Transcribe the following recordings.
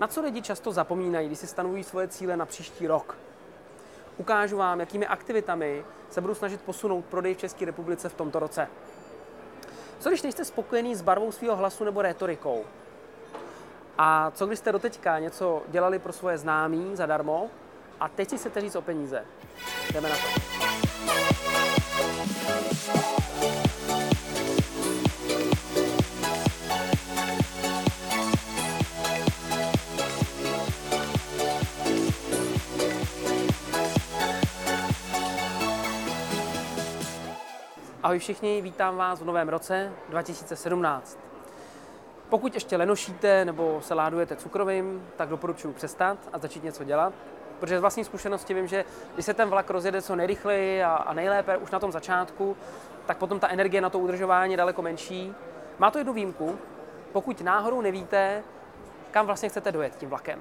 Na co lidi často zapomínají, když si stanovují svoje cíle na příští rok? Ukážu vám, jakými aktivitami se budu snažit posunout prodej v České republice v tomto roce. Co když nejste spokojený s barvou svého hlasu nebo rétorikou? A co když jste doteďka něco dělali pro svoje známí zadarmo a teď si chcete říct o peníze? Jdeme na to. Ahoj všichni, vítám vás v novém roce 2017. Pokud ještě lenošíte nebo se ládujete cukrovým, tak doporučuji přestat a začít něco dělat. Protože z vlastní zkušenosti vím, že když se ten vlak rozjede co nejrychleji a, a nejlépe už na tom začátku, tak potom ta energie na to udržování je daleko menší. Má to jednu výjimku, pokud náhodou nevíte, kam vlastně chcete dojet tím vlakem.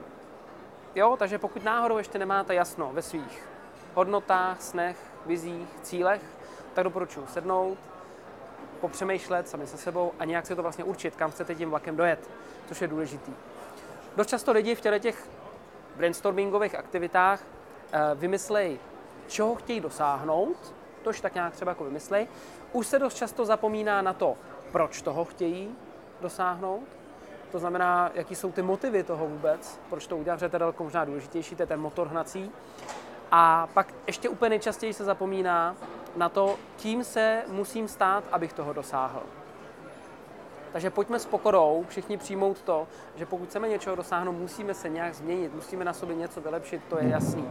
Jo, takže pokud náhodou ještě nemáte jasno ve svých hodnotách, snech, vizích, cílech, tak doporučuji sednout, popřemýšlet sami se sebou a nějak si to vlastně určit, kam chcete tím vlakem dojet, což je důležitý. Dost často lidi v těch brainstormingových aktivitách eh, vymyslej, čeho chtějí dosáhnout, tož tak nějak třeba jako vymyslej. Už se dost často zapomíná na to, proč toho chtějí dosáhnout, to znamená, jaký jsou ty motivy toho vůbec, proč to udělat, že to je daleko možná důležitější, to je ten motor hnací. A pak ještě úplně nejčastěji se zapomíná na to, kým se musím stát, abych toho dosáhl. Takže pojďme s pokorou všichni přijmout to, že pokud chceme něčeho dosáhnout, musíme se nějak změnit, musíme na sobě něco vylepšit, to je jasný.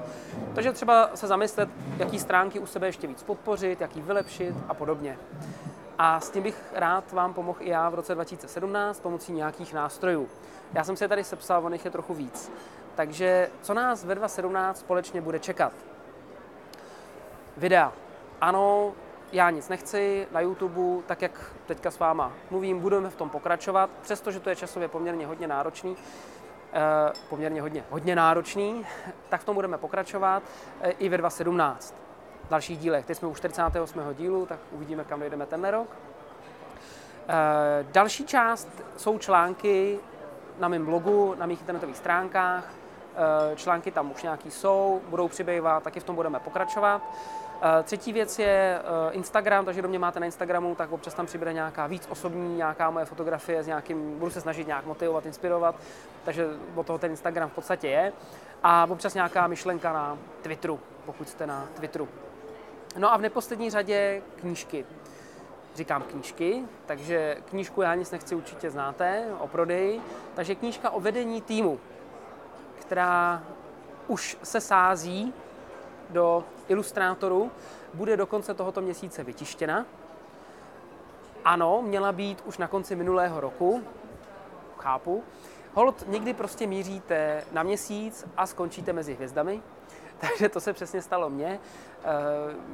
Takže třeba se zamyslet, jaký stránky u sebe ještě víc podpořit, jaký vylepšit a podobně. A s tím bych rád vám pomohl i já v roce 2017 pomocí nějakých nástrojů. Já jsem si je tady sepsal, on jich je trochu víc. Takže co nás ve 2017 společně bude čekat? Videa. Ano, já nic nechci na YouTube, tak jak teďka s váma mluvím, budeme v tom pokračovat, přestože to je časově poměrně hodně náročný, eh, poměrně hodně, hodně náročný, tak v tom budeme pokračovat eh, i ve 2017. V dalších dílech. Teď jsme u 48. dílu, tak uvidíme, kam dojdeme tenhle rok. Eh, další část jsou články na mém blogu, na mých internetových stránkách. Články tam už nějaký jsou, budou přibývat, taky v tom budeme pokračovat. Eh, třetí věc je eh, Instagram, takže do mě máte na Instagramu, tak občas tam přibude nějaká víc osobní, nějaká moje fotografie s nějakým, budu se snažit nějak motivovat, inspirovat, takže o toho ten Instagram v podstatě je. A občas nějaká myšlenka na Twitteru, pokud jste na Twitteru. No a v neposlední řadě knížky. Říkám knížky, takže knížku Já nic nechci určitě znáte o prodeji, takže knížka o vedení týmu, která už se sází do ilustrátoru, bude do konce tohoto měsíce vytištěna. Ano, měla být už na konci minulého roku, chápu. Hold, někdy prostě míříte na měsíc a skončíte mezi hvězdami, takže to se přesně stalo mně. E,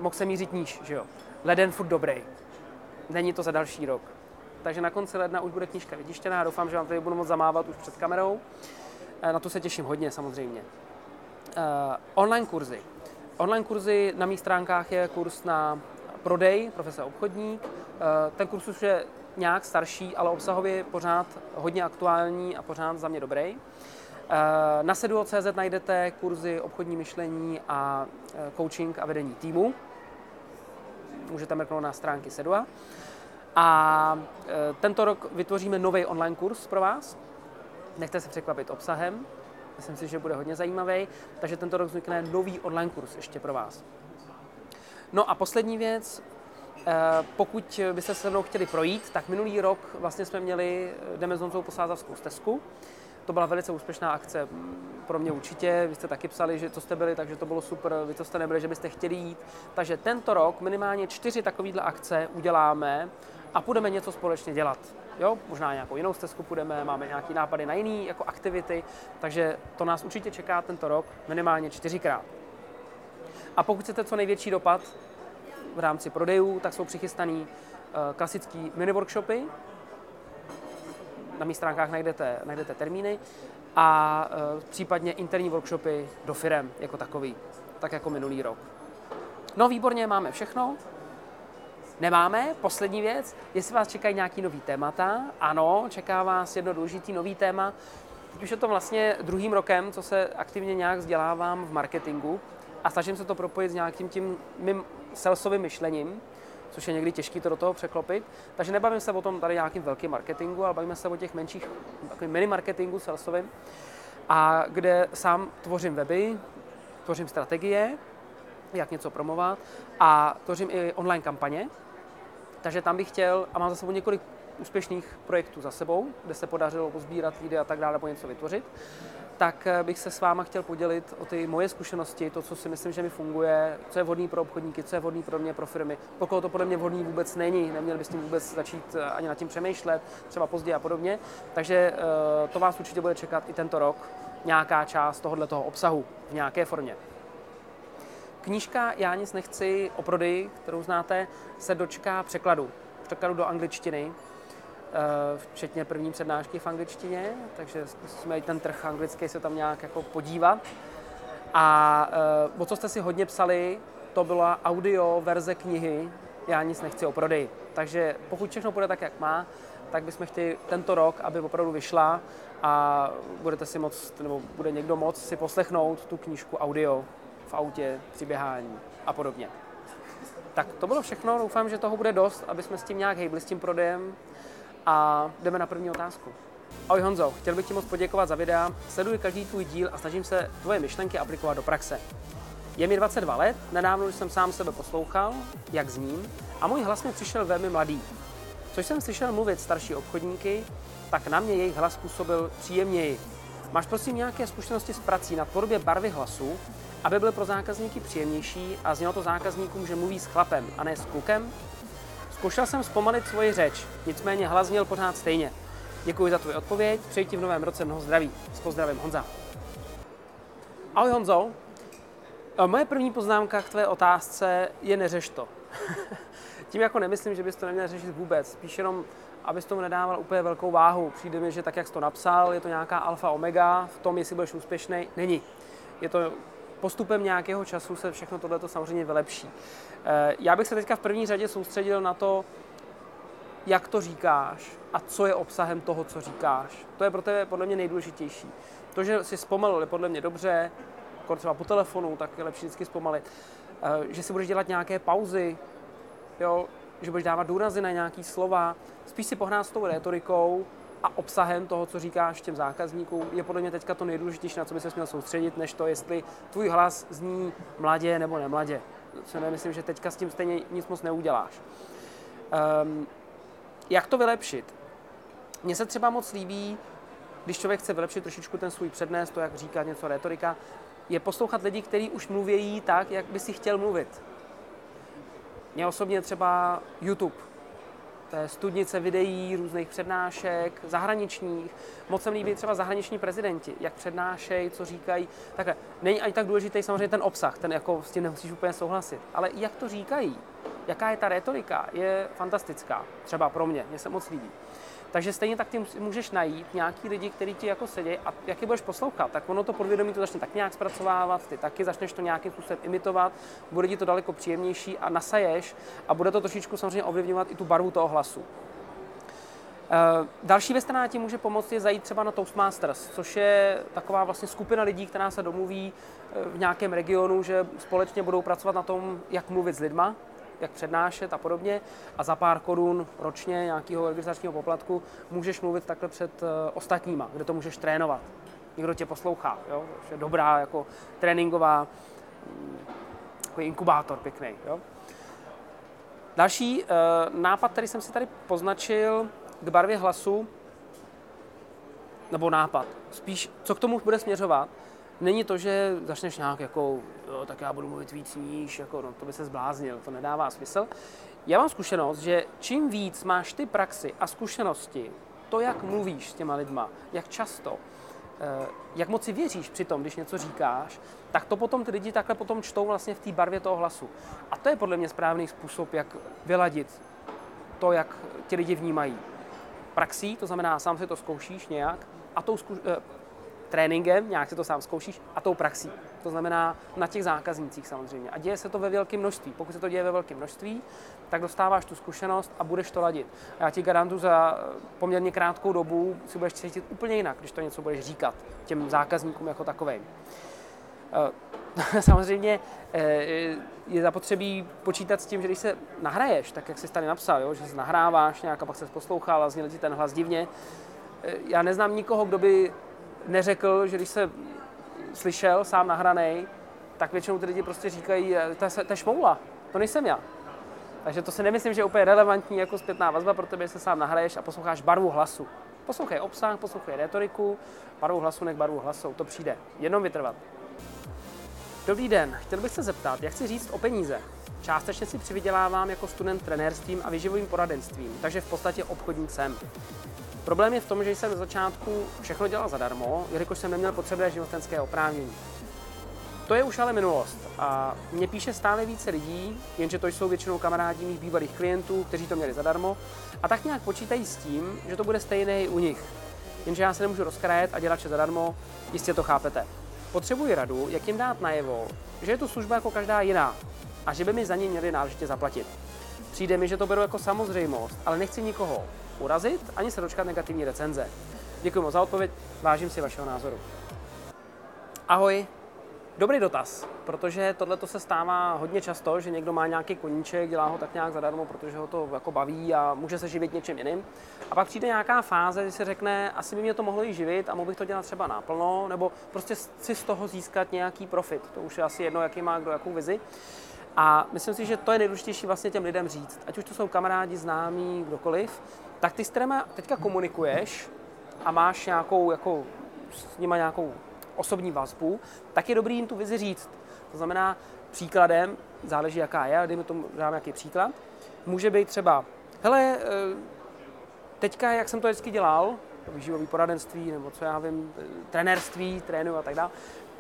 mohl se mířit níž, že jo. Leden furt dobrý. Není to za další rok. Takže na konci ledna už bude knížka vytištěná. Doufám, že vám tady budu moct zamávat už před kamerou. E, na to se těším hodně samozřejmě. E, online kurzy. Online kurzy na mých stránkách je kurz na prodej, profese obchodní. Eh, ten kurz už je nějak starší, ale obsahově pořád hodně aktuální a pořád za mě dobrý. Eh, na seduo.cz najdete kurzy obchodní myšlení a eh, coaching a vedení týmu. Můžete mrknout na stránky Sedua. A tento rok vytvoříme nový online kurz pro vás. Nechte se překvapit obsahem. Myslím si, že bude hodně zajímavý, takže tento rok vznikne nový online kurz ještě pro vás. No a poslední věc, eh, pokud byste se mnou chtěli projít, tak minulý rok vlastně jsme měli eh, Demezoncovou posázavskou stezku. To byla velice úspěšná akce pro mě určitě. Vy jste taky psali, že to jste byli, takže to bylo super. Vy to jste nebyli, že byste chtěli jít. Takže tento rok minimálně čtyři takovéhle akce uděláme a budeme něco společně dělat. Jo, možná nějakou jinou stezku půjdeme, máme nějaké nápady na jiné jako aktivity, takže to nás určitě čeká tento rok minimálně čtyřikrát. A pokud chcete co největší dopad v rámci prodejů, tak jsou přichystaný uh, klasický mini workshopy. Na mých stránkách najdete, najdete termíny a uh, případně interní workshopy do firem jako takový, tak jako minulý rok. No výborně, máme všechno. Nemáme. Poslední věc, jestli vás čekají nějaký nový témata. Ano, čeká vás jedno důležitý nový téma. teď už je to vlastně druhým rokem, co se aktivně nějak vzdělávám v marketingu a snažím se to propojit s nějakým tím mým salesovým myšlením, což je někdy těžké to do toho překlopit. Takže nebavím se o tom tady nějakým velkým marketingu, ale bavíme se o těch menších mini marketingu salesovým, a kde sám tvořím weby, tvořím strategie, jak něco promovat a tvořím i online kampaně. Takže tam bych chtěl, a mám za sebou několik úspěšných projektů za sebou, kde se podařilo pozbírat lidi a tak dále, nebo něco vytvořit, tak eh, bych se s váma chtěl podělit o ty moje zkušenosti, to, co si myslím, že mi funguje, co je vhodný pro obchodníky, co je vhodný pro mě, pro firmy. Pokud to podle mě vhodný vůbec není, neměli byste vůbec začít eh, ani nad tím přemýšlet, třeba později a podobně. Takže eh, to vás určitě bude čekat i tento rok, nějaká část tohoto toho obsahu v nějaké formě. Knížka Já nic nechci o prodeji, kterou znáte, se dočká překladu. Překladu do angličtiny, eh, včetně první přednášky v angličtině, takže jsme i ten trh anglický se tam nějak jako podívat. A eh, o co jste si hodně psali, to byla audio verze knihy Já nic nechci o prodeji. Takže pokud všechno bude tak, jak má, tak bychom chtěli tento rok, aby opravdu vyšla a budete si moct, nebo bude někdo moc si poslechnout tu knížku audio v autě, při běhání a podobně. Tak to bylo všechno, doufám, že toho bude dost, aby jsme s tím nějak hejbli s tím prodejem a jdeme na první otázku. Ahoj Honzo, chtěl bych ti moc poděkovat za videa, sleduji každý tvůj díl a snažím se tvoje myšlenky aplikovat do praxe. Je mi 22 let, nedávno jsem sám sebe poslouchal, jak zním, a můj hlas mi přišel velmi mladý. Což jsem slyšel mluvit starší obchodníky, tak na mě jejich hlas působil příjemněji. Máš prosím nějaké zkušenosti s prací na tvorbě barvy hlasu aby byl pro zákazníky příjemnější a znělo to zákazníkům, že mluví s chlapem a ne s klukem? Zkoušel jsem zpomalit svoji řeč, nicméně hlas zněl pořád stejně. Děkuji za tvou odpověď, přeji ti v novém roce mnoho zdraví. S pozdravem Honza. Ahoj Honzo, moje první poznámka k tvé otázce je neřeš to. Tím jako nemyslím, že bys to neměl řešit vůbec, spíš jenom, abys tomu nedával úplně velkou váhu. Přijde mi, že tak, jak jsi to napsal, je to nějaká alfa omega v tom, jestli budeš úspěšný. Není. Je to postupem nějakého času se všechno tohle samozřejmě vylepší. Eh, já bych se teďka v první řadě soustředil na to, jak to říkáš a co je obsahem toho, co říkáš. To je pro tebe podle mě nejdůležitější. To, že si zpomalil, je podle mě dobře, třeba po telefonu, tak je lepší vždycky zpomalit. Eh, že si budeš dělat nějaké pauzy, jo, že budeš dávat důrazy na nějaké slova, spíš si pohrát s tou retorikou a obsahem toho, co říkáš těm zákazníkům, je podle mě teďka to nejdůležitější, na co by se měl soustředit, než to, jestli tvůj hlas zní mladě nebo nemladě. Co nemyslím, že teďka s tím stejně nic moc neuděláš. Um, jak to vylepšit? Mně se třeba moc líbí, když člověk chce vylepšit trošičku ten svůj přednes, to, jak říká něco retorika, je poslouchat lidi, kteří už mluvějí tak, jak by si chtěl mluvit. Mě osobně třeba YouTube to je studnice videí, různých přednášek, zahraničních. Moc se líbí třeba zahraniční prezidenti, jak přednášejí, co říkají. Takhle, není ani tak důležitý samozřejmě ten obsah, ten jako s tím nemusíš úplně souhlasit, ale jak to říkají, jaká je ta retorika, je fantastická. Třeba pro mě, mě se moc líbí. Takže stejně tak ty můžeš najít nějaký lidi, kteří ti jako sedí a jak je budeš poslouchat, tak ono to podvědomí to začne tak nějak zpracovávat, ty taky začneš to nějakým způsobem imitovat, bude ti to daleko příjemnější a nasaješ a bude to trošičku samozřejmě ovlivňovat i tu barvu toho hlasu. Uh, další věc, která ti může pomoct, je zajít třeba na Toastmasters, což je taková vlastně skupina lidí, která se domluví eh, v nějakém regionu, že společně budou pracovat na tom, jak mluvit s lidma, jak přednášet a podobně. A za pár korun ročně nějakého registračního poplatku můžeš mluvit takhle před uh, ostatníma, kde to můžeš trénovat. Někdo tě poslouchá, jo? je dobrá jako tréninková, jako inkubátor pěkný. Jo? Další uh, nápad, který jsem si tady poznačil k barvě hlasu, nebo nápad, spíš co k tomu bude směřovat, není to, že začneš nějak jako, jo, tak já budu mluvit víc níž, jako, no, to by se zbláznil, to nedává smysl. Já mám zkušenost, že čím víc máš ty praxi a zkušenosti, to, jak mluvíš s těma lidma, jak často, eh, jak moc si věříš při tom, když něco říkáš, tak to potom ty lidi takhle potom čtou vlastně v té barvě toho hlasu. A to je podle mě správný způsob, jak vyladit to, jak ti lidi vnímají. Praxí, to znamená, sám si to zkoušíš nějak, a tou eh, tréninkem, nějak si to sám zkoušíš, a tou praxí. To znamená na těch zákaznících samozřejmě. A děje se to ve velkém množství. Pokud se to děje ve velkém množství, tak dostáváš tu zkušenost a budeš to ladit. A já ti garantuju, za poměrně krátkou dobu si budeš cítit úplně jinak, když to něco budeš říkat těm zákazníkům jako takovým. Eh, samozřejmě eh, je zapotřebí počítat s tím, že když se nahraješ, tak jak jsi tady napsal, jo, že se nahráváš nějak a pak se poslouchal a zněl ti ten hlas divně. Eh, já neznám nikoho, kdo by neřekl, že když se slyšel sám nahranej, tak většinou ty lidi prostě říkají, to je, to je šmoula, to nejsem já. Takže to si nemyslím, že je úplně relevantní jako zpětná vazba pro tebe, se sám nahraješ a posloucháš barvu hlasu. Poslouchej obsah, poslouchej retoriku, barvu hlasu, nech barvu hlasu, to přijde. Jenom vytrvat. Dobrý den, chtěl bych se zeptat, jak chci říct o peníze. Částečně si přivydělávám jako student trenérstvím a výživovým poradenstvím, takže v podstatě obchodník jsem. Problém je v tom, že jsem na začátku všechno dělal zadarmo, jelikož jsem neměl potřebné živnostenské oprávnění. To je už ale minulost a mě píše stále více lidí, jenže to jsou většinou kamarádi mých bývalých klientů, kteří to měli zadarmo a tak nějak počítají s tím, že to bude stejné i u nich. Jenže já se nemůžu rozkrajet a dělat vše zadarmo, jistě to chápete. Potřebuji radu, jak jim dát najevo, že je tu služba jako každá jiná a že by mi za ní měli náležitě zaplatit. Přijde mi, že to beru jako samozřejmost, ale nechci nikoho urazit ani se dočkat negativní recenze. Děkuji moc za odpověď, vážím si vašeho názoru. Ahoj, Dobrý dotaz, protože tohle se stává hodně často, že někdo má nějaký koníček, dělá ho tak nějak zadarmo, protože ho to jako baví a může se živit něčím jiným. A pak přijde nějaká fáze, kdy se řekne, asi by mě to mohlo i živit a mohl bych to dělat třeba naplno, nebo prostě si z toho získat nějaký profit. To už je asi jedno, jaký má kdo jakou vizi. A myslím si, že to je nejdůležitější vlastně těm lidem říct. Ať už to jsou kamarádi, známí, kdokoliv, tak ty s kterými teďka komunikuješ a máš nějakou, jako, s nima nějakou osobní vazbu, tak je dobrý jim tu vizi říct. To znamená, příkladem, záleží jaká je, dejme tomu, dám nějaký příklad, může být třeba, hele, eh, teďka, jak jsem to vždycky dělal, výživový poradenství, nebo co já vím, eh, trenérství, trénu a tak dále,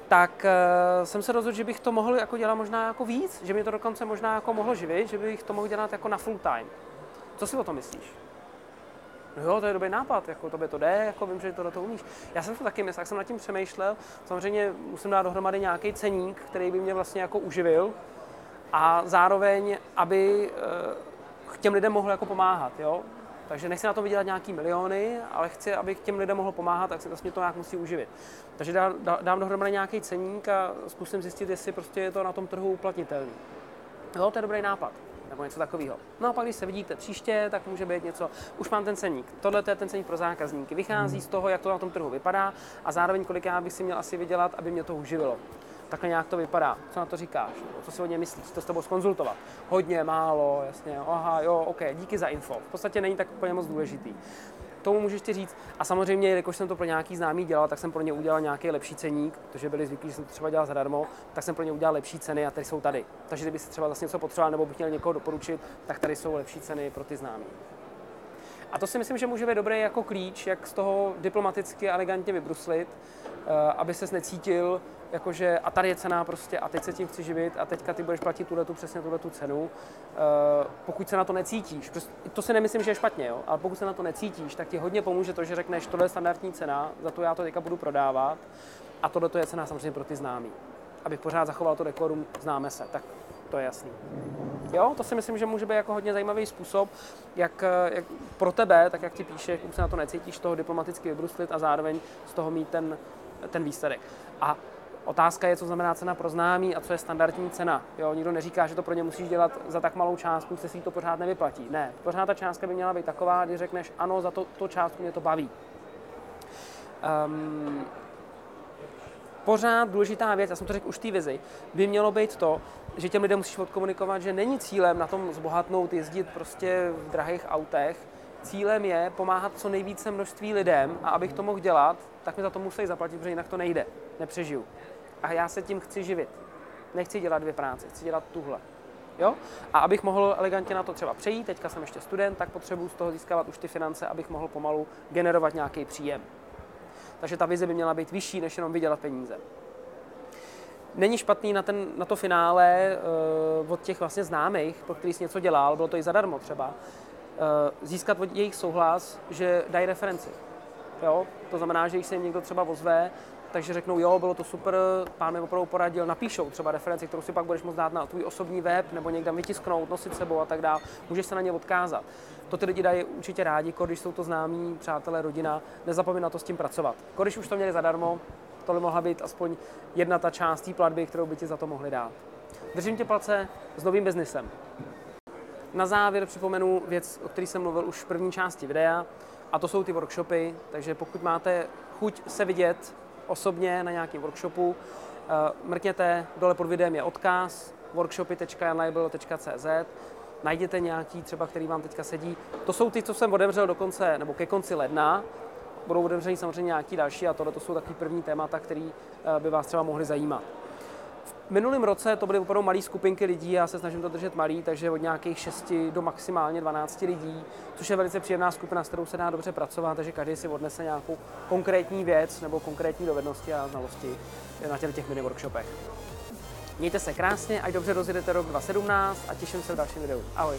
tak uh, jsem se rozhodl, že bych to mohl jako dělat možná jako víc, že mě to dokonce možná jako mohlo živit, že bych to mohl dělat jako na full time. Co si o tom myslíš? no jo, to je dobrý nápad, jako tobě to jde, jako vím, že to do toho umíš. Já jsem to taky myslel, jak jsem nad tím přemýšlel, samozřejmě musím dát dohromady nějaký ceník, který by mě vlastně jako uživil a zároveň, aby uh, těm lidem mohl jako pomáhat, jo. Takže nechci na to vydělat nějaký miliony, ale chci, aby těm lidem mohl pomáhat, tak si vlastně to nějak musí uživit. Takže dám, dám dohromady nějaký ceník a zkusím zjistit, jestli prostě je to na tom trhu uplatnitelný. Jo, to je dobrý nápad nebo něco takového. No a pak, když se vidíte příště, tak může být něco. Už mám ten ceník. Tohle je ten ceník pro zákazníky. Vychází z toho, jak to na tom trhu vypadá a zároveň kolik já bych si měl asi vydělat, aby mě to uživilo. Takhle nějak to vypadá. Co na to říkáš? Co si o něm myslíš? To s tebou skonzultovat? Hodně, málo, jasně. Aha, jo, OK, díky za info. V podstatě není tak úplně moc důležitý tomu můžeš ti říct. A samozřejmě, jelikož jsem to pro nějaký známý dělal, tak jsem pro ně udělal nějaký lepší ceník, protože byli zvyklí, že jsem to třeba dělal zadarmo, tak jsem pro ně udělal lepší ceny a tady jsou tady. Takže kdyby si třeba vlastně něco potřeboval nebo bych měl někoho doporučit, tak tady jsou lepší ceny pro ty známí. A to si myslím, že může být dobrý jako klíč, jak z toho diplomaticky elegantně vybruslit, eh, aby ses necítil, jakože a tady je cena prostě a teď se tím chci živit a teďka ty budeš platit tuhle tu přesně tuhle tu cenu. Uh, pokud se na to necítíš, prostě, to si nemyslím, že je špatně, jo, ale pokud se na to necítíš, tak ti hodně pomůže to, že řekneš, tohle je standardní cena, za to já to teďka budu prodávat a tohle je cena samozřejmě pro ty známý. Abych pořád zachoval to dekorum, známe se, tak to je jasný. Jo, to si myslím, že může být jako hodně zajímavý způsob, jak, eh, jak pro tebe, tak jak ti píše, pokud se na to necítíš, toho diplomaticky vybruslit a zároveň z toho mít ten, ten výsledek. A Otázka je, co znamená cena pro známý a co je standardní cena. Jo, nikdo neříká, že to pro ně musíš dělat za tak malou částku, že si to pořád nevyplatí. Ne, pořád ta částka by měla být taková, když řekneš ano, za to, to částku mě to baví. Um, pořád důležitá věc, já jsem to řekl už v té vizi, by mělo být to, že těm lidem musíš odkomunikovat, že není cílem na tom zbohatnout, jezdit prostě v drahých autech. Cílem je pomáhat co nejvíce množství lidem a abych to mohl dělat, tak mi za to musí zaplatit, protože jinak to nejde, nepřežiju a já se tím chci živit. Nechci dělat dvě práce, chci dělat tuhle. Jo? A abych mohl elegantně na to třeba přejít, teďka jsem ještě student, tak potřebuji z toho získávat už ty finance, abych mohl pomalu generovat nějaký příjem. Takže ta vize by měla být vyšší, než jenom vydělat peníze. Není špatný na, ten, na to finále uh, od těch vlastně známých, pro který jsi něco dělal, bylo to i zadarmo třeba, uh, získat od jejich souhlas, že dají referenci. Jo? To znamená, že když se jim někdo třeba ozve takže řeknou, jo, bylo to super, pán mi opravdu poradil, napíšou třeba referenci, kterou si pak budeš moct dát na tvůj osobní web nebo někde vytisknout, nosit sebou a tak dále. Můžeš se na ně odkázat. To ty lidi dají určitě rádi, když jsou to známí, přátelé, rodina, nezapomeň na to s tím pracovat. Když už to měli zadarmo, tohle mohla být aspoň jedna ta část té platby, kterou by ti za to mohli dát. Držím tě palce s novým biznisem. Na závěr připomenu věc, o které jsem mluvil už v první části videa, a to jsou ty workshopy, takže pokud máte chuť se vidět osobně na nějakém workshopu, eh, mrkněte, dole pod videem je odkaz workshopy.janlabel.cz najděte nějaký třeba, který vám teďka sedí. To jsou ty, co jsem odemřel do konce, nebo ke konci ledna. Budou otevření samozřejmě nějaký další a tohle to jsou takový první témata, které eh, by vás třeba mohly zajímat. V minulém roce to byly opravdu malé skupinky lidí, já se snažím to držet malý, takže od nějakých 6 do maximálně 12 lidí, což je velice příjemná skupina, s kterou se dá dobře pracovat, takže každý si odnese nějakou konkrétní věc nebo konkrétní dovednosti a znalosti na těch, mini workshopech. Mějte se krásně, ať dobře rozjedete rok 2017 a těším se v dalším videu. Ahoj.